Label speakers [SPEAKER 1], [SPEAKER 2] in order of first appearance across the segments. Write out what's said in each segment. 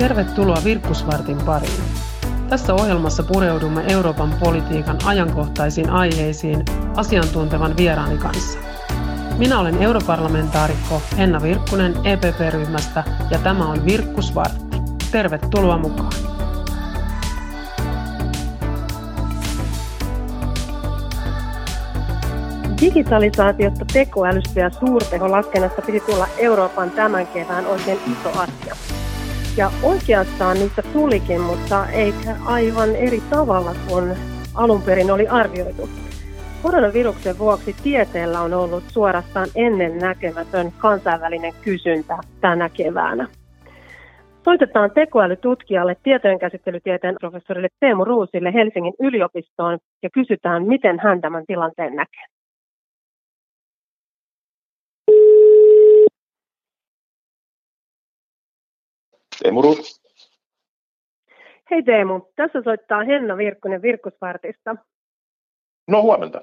[SPEAKER 1] Tervetuloa Virkkusvartin pariin. Tässä ohjelmassa pureudumme Euroopan politiikan ajankohtaisiin aiheisiin asiantuntevan vieraani kanssa. Minä olen europarlamentaarikko Henna Virkkunen EPP-ryhmästä ja tämä on Virkkusvartti. Tervetuloa mukaan.
[SPEAKER 2] Digitalisaatiosta, tekoälystä ja suurteholaskennasta piti tulla Euroopan tämän kevään oikein iso asia. Ja oikeastaan niistä tulikin, mutta eikä aivan eri tavalla kuin alun perin oli arvioitu. Koronaviruksen vuoksi tieteellä on ollut suorastaan ennen näkemätön kansainvälinen kysyntä tänä keväänä. Soitetaan tekoälytutkijalle tietojenkäsittelytieteen professorille Teemu Ruusille Helsingin yliopistoon ja kysytään, miten hän tämän tilanteen näkee.
[SPEAKER 3] Teemu.
[SPEAKER 2] Hei Teemu, tässä soittaa Henna Virkkunen Virkkusvartista.
[SPEAKER 3] No huomenta.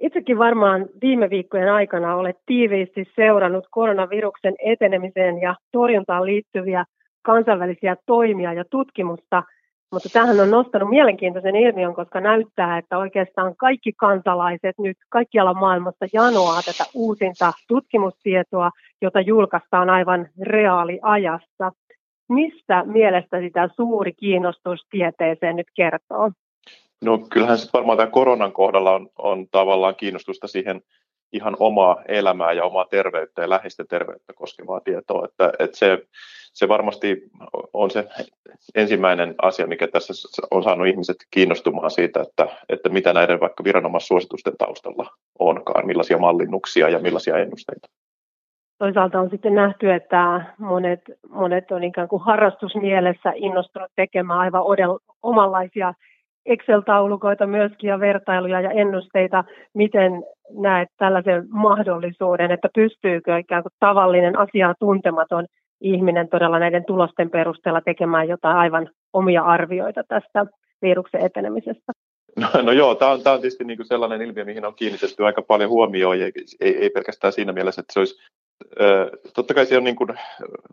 [SPEAKER 2] Itsekin varmaan viime viikkojen aikana olet tiiviisti seurannut koronaviruksen etenemiseen ja torjuntaan liittyviä kansainvälisiä toimia ja tutkimusta, mutta tähän on nostanut mielenkiintoisen ilmiön, koska näyttää, että oikeastaan kaikki kansalaiset nyt kaikkialla maailmassa janoaa tätä uusinta tutkimustietoa, jota julkaistaan aivan reaaliajassa. Mistä mielestä sitä suuri kiinnostus tieteeseen nyt kertoo?
[SPEAKER 3] No kyllähän se varmaan tämän koronan kohdalla on, on tavallaan kiinnostusta siihen ihan omaa elämää ja omaa terveyttä ja läheisten terveyttä koskevaa tietoa. Että, että se, se varmasti on se ensimmäinen asia, mikä tässä on saanut ihmiset kiinnostumaan siitä, että, että mitä näiden vaikka viranomaissuositusten taustalla onkaan, millaisia mallinnuksia ja millaisia ennusteita.
[SPEAKER 2] Toisaalta on sitten nähty, että monet, monet on ikään kuin harrastusmielessä innostunut tekemään aivan odel, omanlaisia Excel-taulukoita myöskin ja vertailuja ja ennusteita. Miten näet tällaisen mahdollisuuden, että pystyykö ikään kuin tavallinen asiaa tuntematon ihminen todella näiden tulosten perusteella tekemään jotain aivan omia arvioita tästä viruksen etenemisestä?
[SPEAKER 3] No, no joo, tämä on, on tietysti niin kuin sellainen ilmiö, mihin on kiinnitetty aika paljon huomioon, ei, ei, ei pelkästään siinä mielessä, että se olisi Totta kai se on, niin kuin,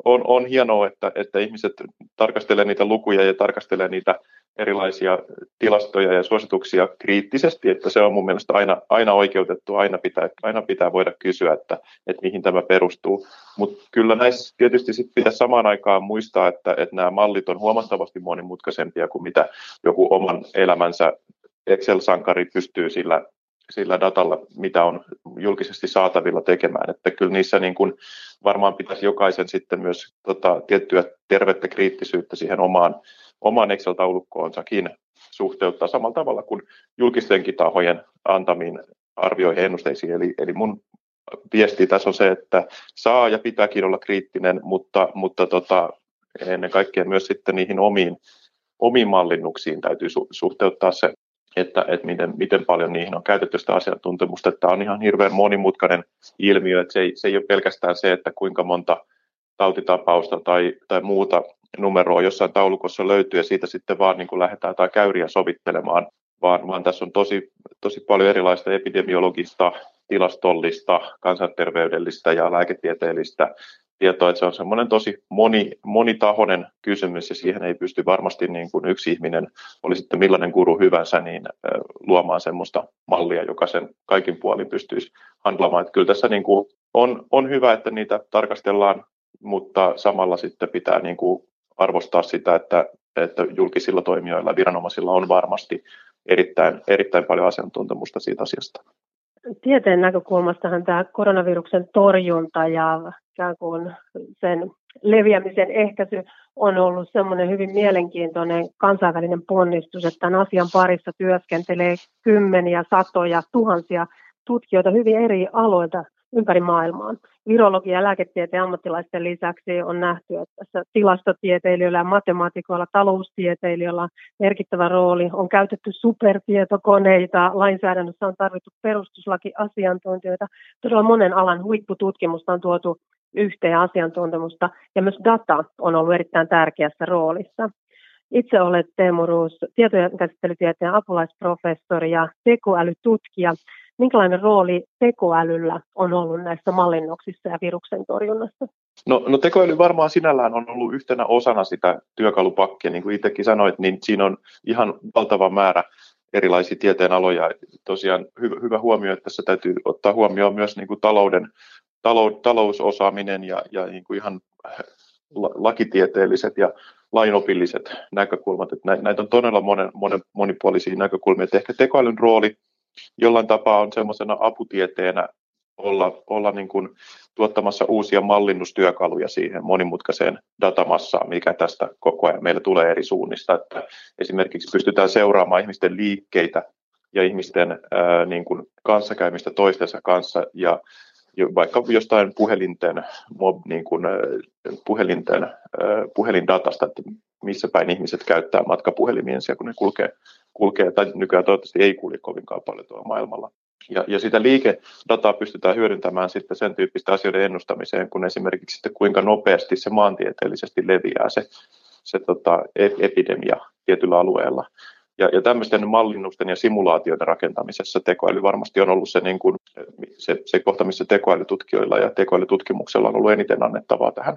[SPEAKER 3] on, on hienoa, että, että ihmiset tarkastelee niitä lukuja ja tarkastelee niitä erilaisia tilastoja ja suosituksia kriittisesti, että se on mun mielestä aina, aina oikeutettu, aina pitää, aina pitää voida kysyä, että, että mihin tämä perustuu. Mutta kyllä näissä tietysti sit pitää samaan aikaan muistaa, että, että nämä mallit on huomattavasti monimutkaisempia kuin mitä joku oman elämänsä Excel-sankari pystyy sillä sillä datalla, mitä on julkisesti saatavilla tekemään. Että kyllä niissä niin kuin varmaan pitäisi jokaisen sitten myös tota, tiettyä tervettä kriittisyyttä siihen omaan, omaan Excel-taulukkoonsakin suhteuttaa samalla tavalla kuin julkistenkin tahojen antamiin arvioihin ennusteisiin. Eli, eli mun viesti tässä on se, että saa ja pitääkin olla kriittinen, mutta, mutta tota, ennen kaikkea myös sitten niihin omiin, omiin mallinnuksiin täytyy su- suhteuttaa se että, että miten, miten paljon niihin on käytetty sitä asiantuntemusta. Tämä on ihan hirveän monimutkainen ilmiö, että se ei, se ei ole pelkästään se, että kuinka monta tautitapausta tai, tai muuta numeroa jossain taulukossa löytyy ja siitä sitten vaan niin kuin lähdetään tai käyriä sovittelemaan, vaan, vaan tässä on tosi, tosi paljon erilaista epidemiologista, tilastollista, kansanterveydellistä ja lääketieteellistä tietoa, että se on semmoinen tosi moni, monitahoinen kysymys ja siihen ei pysty varmasti niin kuin yksi ihminen, oli sitten millainen guru hyvänsä, niin luomaan semmoista mallia, joka sen kaikin puolin pystyisi handlaamaan. Että kyllä tässä niin kuin on, on hyvä, että niitä tarkastellaan, mutta samalla sitten pitää niin kuin arvostaa sitä, että, että julkisilla toimijoilla ja viranomaisilla on varmasti erittäin, erittäin paljon asiantuntemusta siitä asiasta
[SPEAKER 2] tieteen näkökulmastahan tämä koronaviruksen torjunta ja ikään kuin sen leviämisen ehkäisy on ollut semmoinen hyvin mielenkiintoinen kansainvälinen ponnistus, että tämän asian parissa työskentelee kymmeniä, satoja, tuhansia tutkijoita hyvin eri aloilta ympäri maailmaa. Virologia ja lääketieteen ammattilaisten lisäksi on nähty, että tässä tilastotieteilijöillä ja matemaatikoilla, taloustieteilijöillä merkittävä rooli. On käytetty supertietokoneita, lainsäädännössä on tarvittu perustuslakiasiantuntijoita. Todella monen alan huippututkimusta on tuotu yhteen asiantuntemusta ja myös data on ollut erittäin tärkeässä roolissa. Itse olet Teemu Ruus, tietojen käsittelytieteen apulaisprofessori ja tekoälytutkija. Minkälainen rooli tekoälyllä on ollut näissä mallinnoksissa ja viruksen torjunnassa?
[SPEAKER 3] No, no tekoäly varmaan sinällään on ollut yhtenä osana sitä työkalupakkia, niin kuin itsekin sanoit, niin siinä on ihan valtava määrä erilaisia tieteenaloja. Tosiaan hyvä, hyvä huomio, että tässä täytyy ottaa huomioon myös niin kuin talouden, talou, talousosaaminen ja, ja niin kuin ihan lakitieteelliset ja lainopilliset näkökulmat. Että näitä on todella monen, monen, monipuolisia näkökulmia. Että ehkä tekoälyn rooli jollain tapaa on semmoisena aputieteenä olla, olla niin kuin tuottamassa uusia mallinnustyökaluja siihen monimutkaiseen datamassaan, mikä tästä koko ajan meillä tulee eri suunnista. Että esimerkiksi pystytään seuraamaan ihmisten liikkeitä ja ihmisten ää, niin kuin kanssakäymistä toistensa kanssa ja vaikka jostain puhelinten, niin kuin, puhelinten, puhelindatasta, että missä päin ihmiset käyttää matkapuhelimiensa, kun ne kulkee, kulkee tai nykyään toivottavasti ei kulje kovinkaan paljon tuolla maailmalla. Ja, ja sitä liikedataa pystytään hyödyntämään sitten sen tyyppistä asioiden ennustamiseen, kun esimerkiksi sitten kuinka nopeasti se maantieteellisesti leviää se, se tota, e-, epidemia tietyllä alueella. Ja, ja tämmöisten mallinnusten ja simulaatioiden rakentamisessa tekoäly varmasti on ollut se, niin kuin, se, se kohta, missä tekoälytutkijoilla ja tekoälytutkimuksella on ollut eniten annettavaa tähän,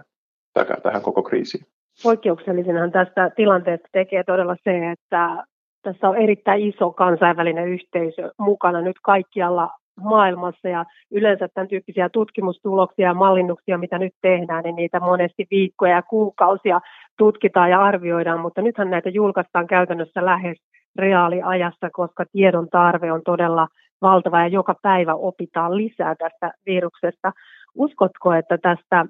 [SPEAKER 3] tähän koko kriisiin.
[SPEAKER 2] Poikkeuksellisenhan tästä tilanteesta tekee todella se, että tässä on erittäin iso kansainvälinen yhteisö mukana nyt kaikkialla maailmassa ja yleensä tämän tyyppisiä tutkimustuloksia ja mallinnuksia, mitä nyt tehdään, niin niitä monesti viikkoja ja kuukausia tutkitaan ja arvioidaan, mutta nythän näitä julkaistaan käytännössä lähes reaaliajassa, koska tiedon tarve on todella valtava ja joka päivä opitaan lisää tästä viruksesta. Uskotko, että tästä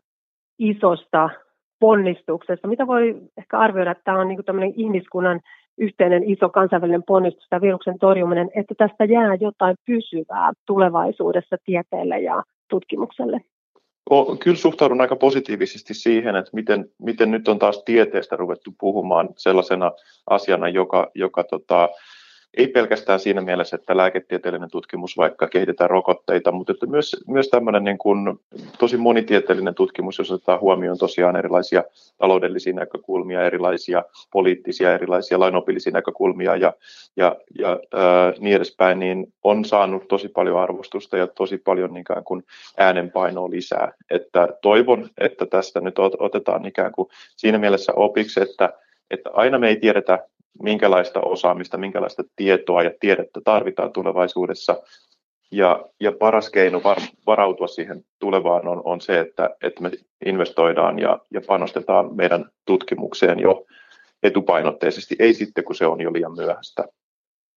[SPEAKER 2] isosta ponnistuksesta, mitä voi ehkä arvioida, että tämä on niin tämmöinen ihmiskunnan yhteinen iso kansainvälinen ponnistus, tämä viruksen torjuminen, että tästä jää jotain pysyvää tulevaisuudessa tieteelle ja tutkimukselle?
[SPEAKER 3] Kyllä suhtaudun aika positiivisesti siihen, että miten, miten nyt on taas tieteestä ruvettu puhumaan sellaisena asiana, joka, joka tota, ei pelkästään siinä mielessä, että lääketieteellinen tutkimus vaikka kehitetään rokotteita, mutta että myös, myös tämmöinen niin kuin tosi monitieteellinen tutkimus, jos otetaan huomioon tosiaan erilaisia taloudellisia näkökulmia, erilaisia poliittisia, erilaisia lainopillisia näkökulmia ja, ja, ja ää, niin edespäin, niin on saanut tosi paljon arvostusta ja tosi paljon ikään kuin äänenpainoa lisää. Että toivon, että tästä nyt otetaan ikään kuin siinä mielessä opiksi, että, että aina me ei tiedetä minkälaista osaamista, minkälaista tietoa ja tiedettä tarvitaan tulevaisuudessa. Ja, ja paras keino var, varautua siihen tulevaan on, on se, että, että me investoidaan ja, ja panostetaan meidän tutkimukseen jo etupainotteisesti, ei sitten kun se on jo liian myöhäistä.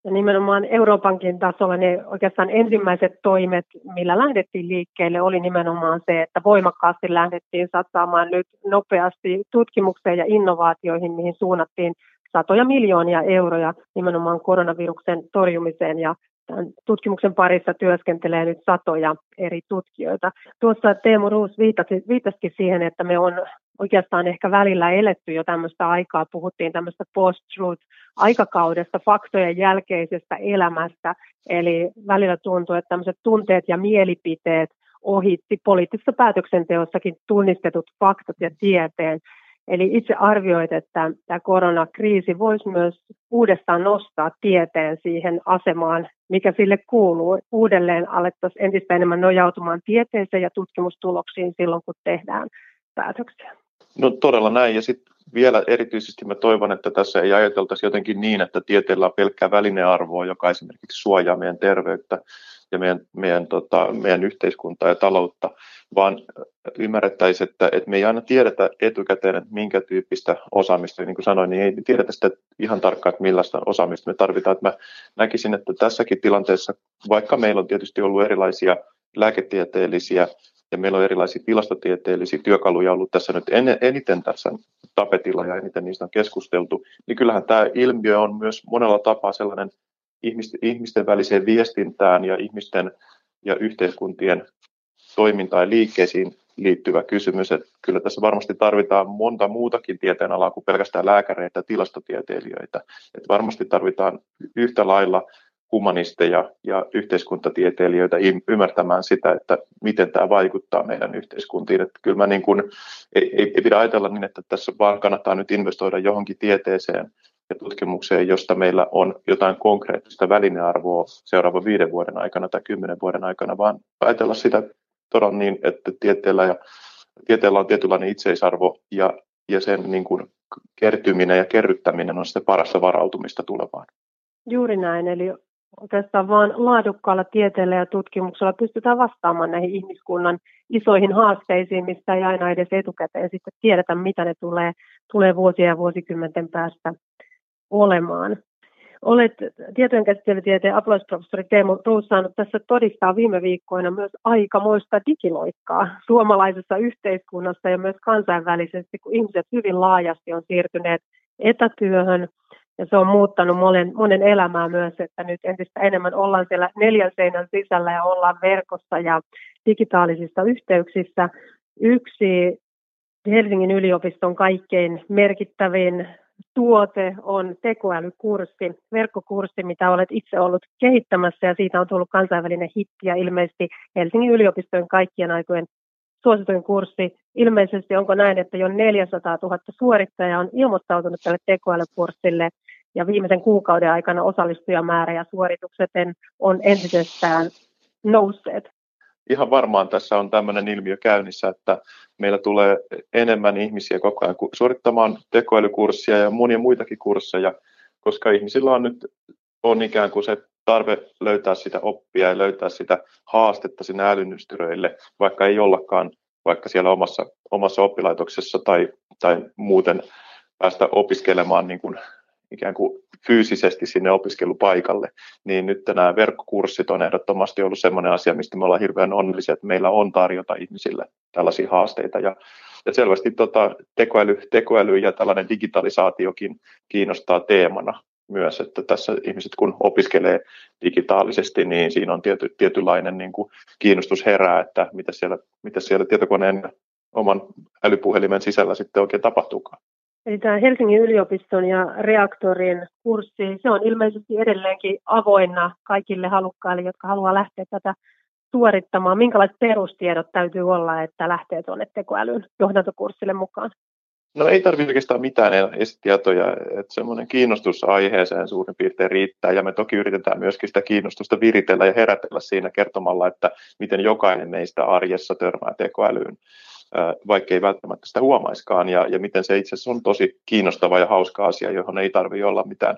[SPEAKER 2] Ja nimenomaan Euroopankin tasolla ne oikeastaan ensimmäiset toimet, millä lähdettiin liikkeelle, oli nimenomaan se, että voimakkaasti lähdettiin satsaamaan nyt nopeasti tutkimukseen ja innovaatioihin, mihin suunnattiin satoja miljoonia euroja nimenomaan koronaviruksen torjumiseen ja tämän tutkimuksen parissa työskentelee nyt satoja eri tutkijoita. Tuossa Teemu Ruus viittasi, viittasikin siihen, että me on oikeastaan ehkä välillä eletty jo tämmöistä aikaa, puhuttiin tämmöistä post-truth-aikakaudesta, faktojen jälkeisestä elämästä, eli välillä tuntuu, että tämmöiset tunteet ja mielipiteet ohitti poliittisessa päätöksenteossakin tunnistetut faktat ja tieteen. Eli itse arvioit, että tämä koronakriisi voisi myös uudestaan nostaa tieteen siihen asemaan, mikä sille kuuluu. Uudelleen alettaisiin entistä enemmän nojautumaan tieteeseen ja tutkimustuloksiin silloin, kun tehdään päätöksiä.
[SPEAKER 3] No todella näin. Ja sitten vielä erityisesti mä toivon, että tässä ei ajateltaisi jotenkin niin, että tieteellä on pelkkää välinearvoa, joka esimerkiksi suojaa meidän terveyttä ja meidän, meidän, tota, meidän yhteiskuntaa ja taloutta, vaan ymmärrettäisiin, että, että me ei aina tiedetä etukäteen, että minkä tyyppistä osaamista, niin kuin sanoin, niin ei tiedetä sitä ihan tarkkaan, että millaista osaamista me tarvitaan. Että mä näkisin, että tässäkin tilanteessa, vaikka meillä on tietysti ollut erilaisia lääketieteellisiä ja meillä on erilaisia tilastotieteellisiä työkaluja ollut tässä nyt en, eniten tässä tapetilla ja eniten niistä on keskusteltu, niin kyllähän tämä ilmiö on myös monella tapaa sellainen ihmisten, ihmisten väliseen viestintään ja ihmisten ja yhteiskuntien toimintaan ja liikkeisiin liittyvä kysymys. Että kyllä tässä varmasti tarvitaan monta muutakin tieteenalaa kuin pelkästään lääkäreitä ja tilastotieteilijöitä. Että varmasti tarvitaan yhtä lailla humanisteja ja yhteiskuntatieteilijöitä ymmärtämään sitä, että miten tämä vaikuttaa meidän yhteiskuntiin. Että kyllä mä niin kuin, ei, ei, ei pidä ajatella niin, että tässä vaan kannattaa nyt investoida johonkin tieteeseen ja tutkimukseen, josta meillä on jotain konkreettista välinearvoa seuraavan viiden vuoden aikana tai kymmenen vuoden aikana, vaan ajatella sitä todella niin, että tieteellä ja tieteellä on tietynlainen itseisarvo ja, ja sen niin kuin kertyminen ja kerryttäminen on sitten parasta varautumista tulevaan.
[SPEAKER 2] Juuri näin, eli oikeastaan vain laadukkaalla tieteellä ja tutkimuksella pystytään vastaamaan näihin ihmiskunnan isoihin haasteisiin, mistä ei aina edes etukäteen sitten tiedetä, mitä ne tulee, tulee vuosien ja vuosikymmenten päästä olemaan. Olet tietojenkäsittelytieteen apulaisprofessori Teemu Ruus saanut tässä todistaa viime viikkoina myös aikamoista digiloikkaa suomalaisessa yhteiskunnassa ja myös kansainvälisesti, kun ihmiset hyvin laajasti on siirtyneet etätyöhön ja se on muuttanut monen, monen elämää myös, että nyt entistä enemmän ollaan siellä neljän seinän sisällä ja ollaan verkossa ja digitaalisissa yhteyksissä. Yksi Helsingin yliopiston kaikkein merkittävin tuote on tekoälykurssi, verkkokurssi, mitä olet itse ollut kehittämässä ja siitä on tullut kansainvälinen hitti ja ilmeisesti Helsingin yliopistojen kaikkien aikojen suosituin kurssi. Ilmeisesti onko näin, että jo 400 000 suorittajaa on ilmoittautunut tälle tekoälykurssille ja viimeisen kuukauden aikana osallistujamäärä ja suoritukset on entisestään nousseet.
[SPEAKER 3] Ihan varmaan tässä on tämmöinen ilmiö käynnissä, että meillä tulee enemmän ihmisiä koko ajan suorittamaan tekoälykurssia ja monia muitakin kursseja, koska ihmisillä on nyt on ikään kuin se tarve löytää sitä oppia ja löytää sitä haastetta sinne älynystyröille, vaikka ei ollakaan vaikka siellä omassa, omassa oppilaitoksessa tai, tai muuten päästä opiskelemaan niin kuin ikään kuin fyysisesti sinne opiskelupaikalle, niin nyt nämä verkkokurssit on ehdottomasti ollut sellainen asia, mistä me ollaan hirveän onnellisia, että meillä on tarjota ihmisille tällaisia haasteita. Ja, ja selvästi tota, tekoäly, tekoäly ja tällainen digitalisaatiokin kiinnostaa teemana myös, että tässä ihmiset kun opiskelee digitaalisesti, niin siinä on tiety, tietynlainen niin kuin kiinnostus herää, että mitä siellä, mitä siellä tietokoneen oman älypuhelimen sisällä sitten oikein tapahtuukaan.
[SPEAKER 2] Eli tämä Helsingin yliopiston ja reaktorin kurssi, se on ilmeisesti edelleenkin avoinna kaikille halukkaille, jotka haluaa lähteä tätä suorittamaan. Minkälaiset perustiedot täytyy olla, että lähtee tuonne tekoälyn johdantokurssille mukaan?
[SPEAKER 3] No ei tarvitse oikeastaan mitään esitietoja, että semmoinen kiinnostus aiheeseen suurin piirtein riittää ja me toki yritetään myöskin sitä kiinnostusta viritellä ja herätellä siinä kertomalla, että miten jokainen meistä arjessa törmää tekoälyyn, vaikka ei välttämättä sitä huomaiskaan. Ja, ja miten se itse asiassa on tosi kiinnostava ja hauska asia, johon ei tarvitse olla mitään,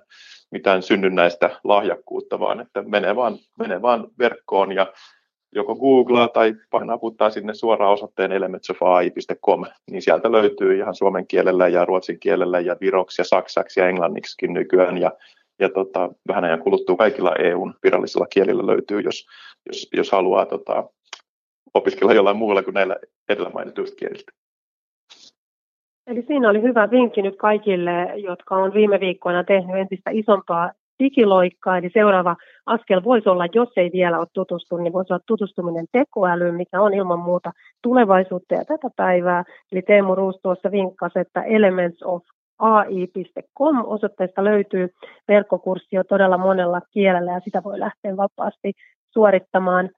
[SPEAKER 3] mitään synnynnäistä lahjakkuutta, vaan että menee vaan, menee vaan verkkoon ja joko googlaa tai naputtaa sinne suoraan osoitteen elementsofai.com, niin sieltä löytyy ihan suomen kielellä ja ruotsin kielellä ja viroksi ja saksaksi ja englanniksikin nykyään. Ja, ja tota, vähän ajan kuluttua kaikilla EUn virallisilla kielillä löytyy, jos, jos, jos haluaa tota, opiskella jollain muulla kuin näillä edellä mainituista kielistä.
[SPEAKER 2] Eli siinä oli hyvä vinkki nyt kaikille, jotka on viime viikkoina tehnyt entistä isompaa digiloikkaa, eli seuraava askel voisi olla, jos ei vielä ole tutustunut, niin voisi olla tutustuminen tekoälyyn, mikä on ilman muuta tulevaisuutta ja tätä päivää. Eli Teemu Ruus tuossa vinkkasi, että Elements of ai.com osoitteesta löytyy verkkokurssi jo todella monella kielellä ja sitä voi lähteä vapaasti suorittamaan.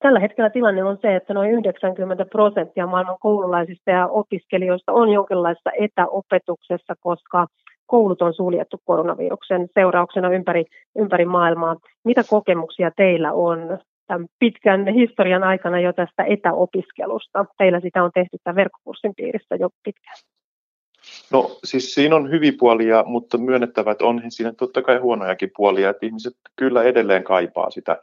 [SPEAKER 2] Tällä hetkellä tilanne on se, että noin 90 prosenttia maailman koululaisista ja opiskelijoista on jonkinlaisessa etäopetuksessa, koska koulut on suljettu koronaviruksen seurauksena ympäri, ympäri maailmaa. Mitä kokemuksia teillä on tämän pitkän historian aikana jo tästä etäopiskelusta? Teillä sitä on tehty tämän verkkokurssin piirissä jo pitkään.
[SPEAKER 3] No siis siinä on hyviä puolia, mutta myönnettävä, että on siinä totta kai huonojakin puolia, että ihmiset kyllä edelleen kaipaa sitä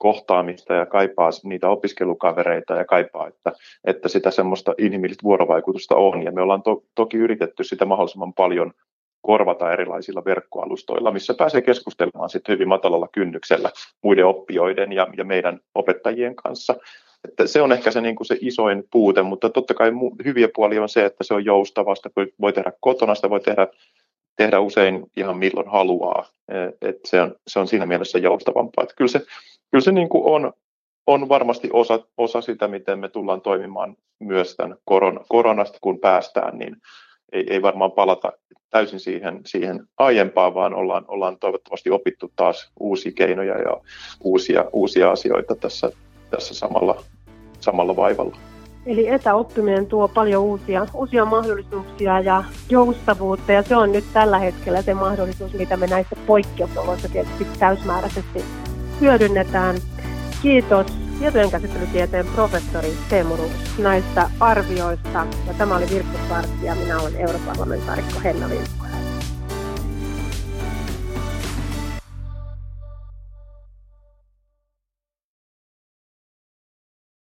[SPEAKER 3] kohtaamista ja kaipaa niitä opiskelukavereita ja kaipaa, että, että sitä semmoista inhimillistä vuorovaikutusta on. Ja me ollaan to, toki yritetty sitä mahdollisimman paljon korvata erilaisilla verkkoalustoilla, missä pääsee keskustelemaan sitten hyvin matalalla kynnyksellä muiden oppijoiden ja, ja meidän opettajien kanssa. Että se on ehkä se, niin kuin se isoin puute, mutta totta kai hyviä puolia on se, että se on joustavasta, voi tehdä kotona, sitä voi tehdä, tehdä usein ihan milloin haluaa. E, et se, on, se on siinä mielessä joustavampaa. Että kyllä se, kyllä se niin kuin on, on varmasti osa, osa sitä, miten me tullaan toimimaan myös tämän koron, koronasta, kun päästään, niin ei, ei varmaan palata täysin siihen, siihen aiempaan, vaan ollaan, ollaan toivottavasti opittu taas uusia keinoja ja uusia, uusia asioita tässä, tässä samalla, samalla vaivalla.
[SPEAKER 2] Eli etäoppiminen tuo paljon uusia, uusia mahdollisuuksia ja joustavuutta, ja se on nyt tällä hetkellä se mahdollisuus, mitä me näissä poikkeusoloissa tietysti täysmääräisesti hyödynnetään. Kiitos tietojenkäsittelytieteen professori Teemu näistä arvioista. Ja tämä oli Virkku ja minä olen europarlamentaarikko Henna Vilkkonen.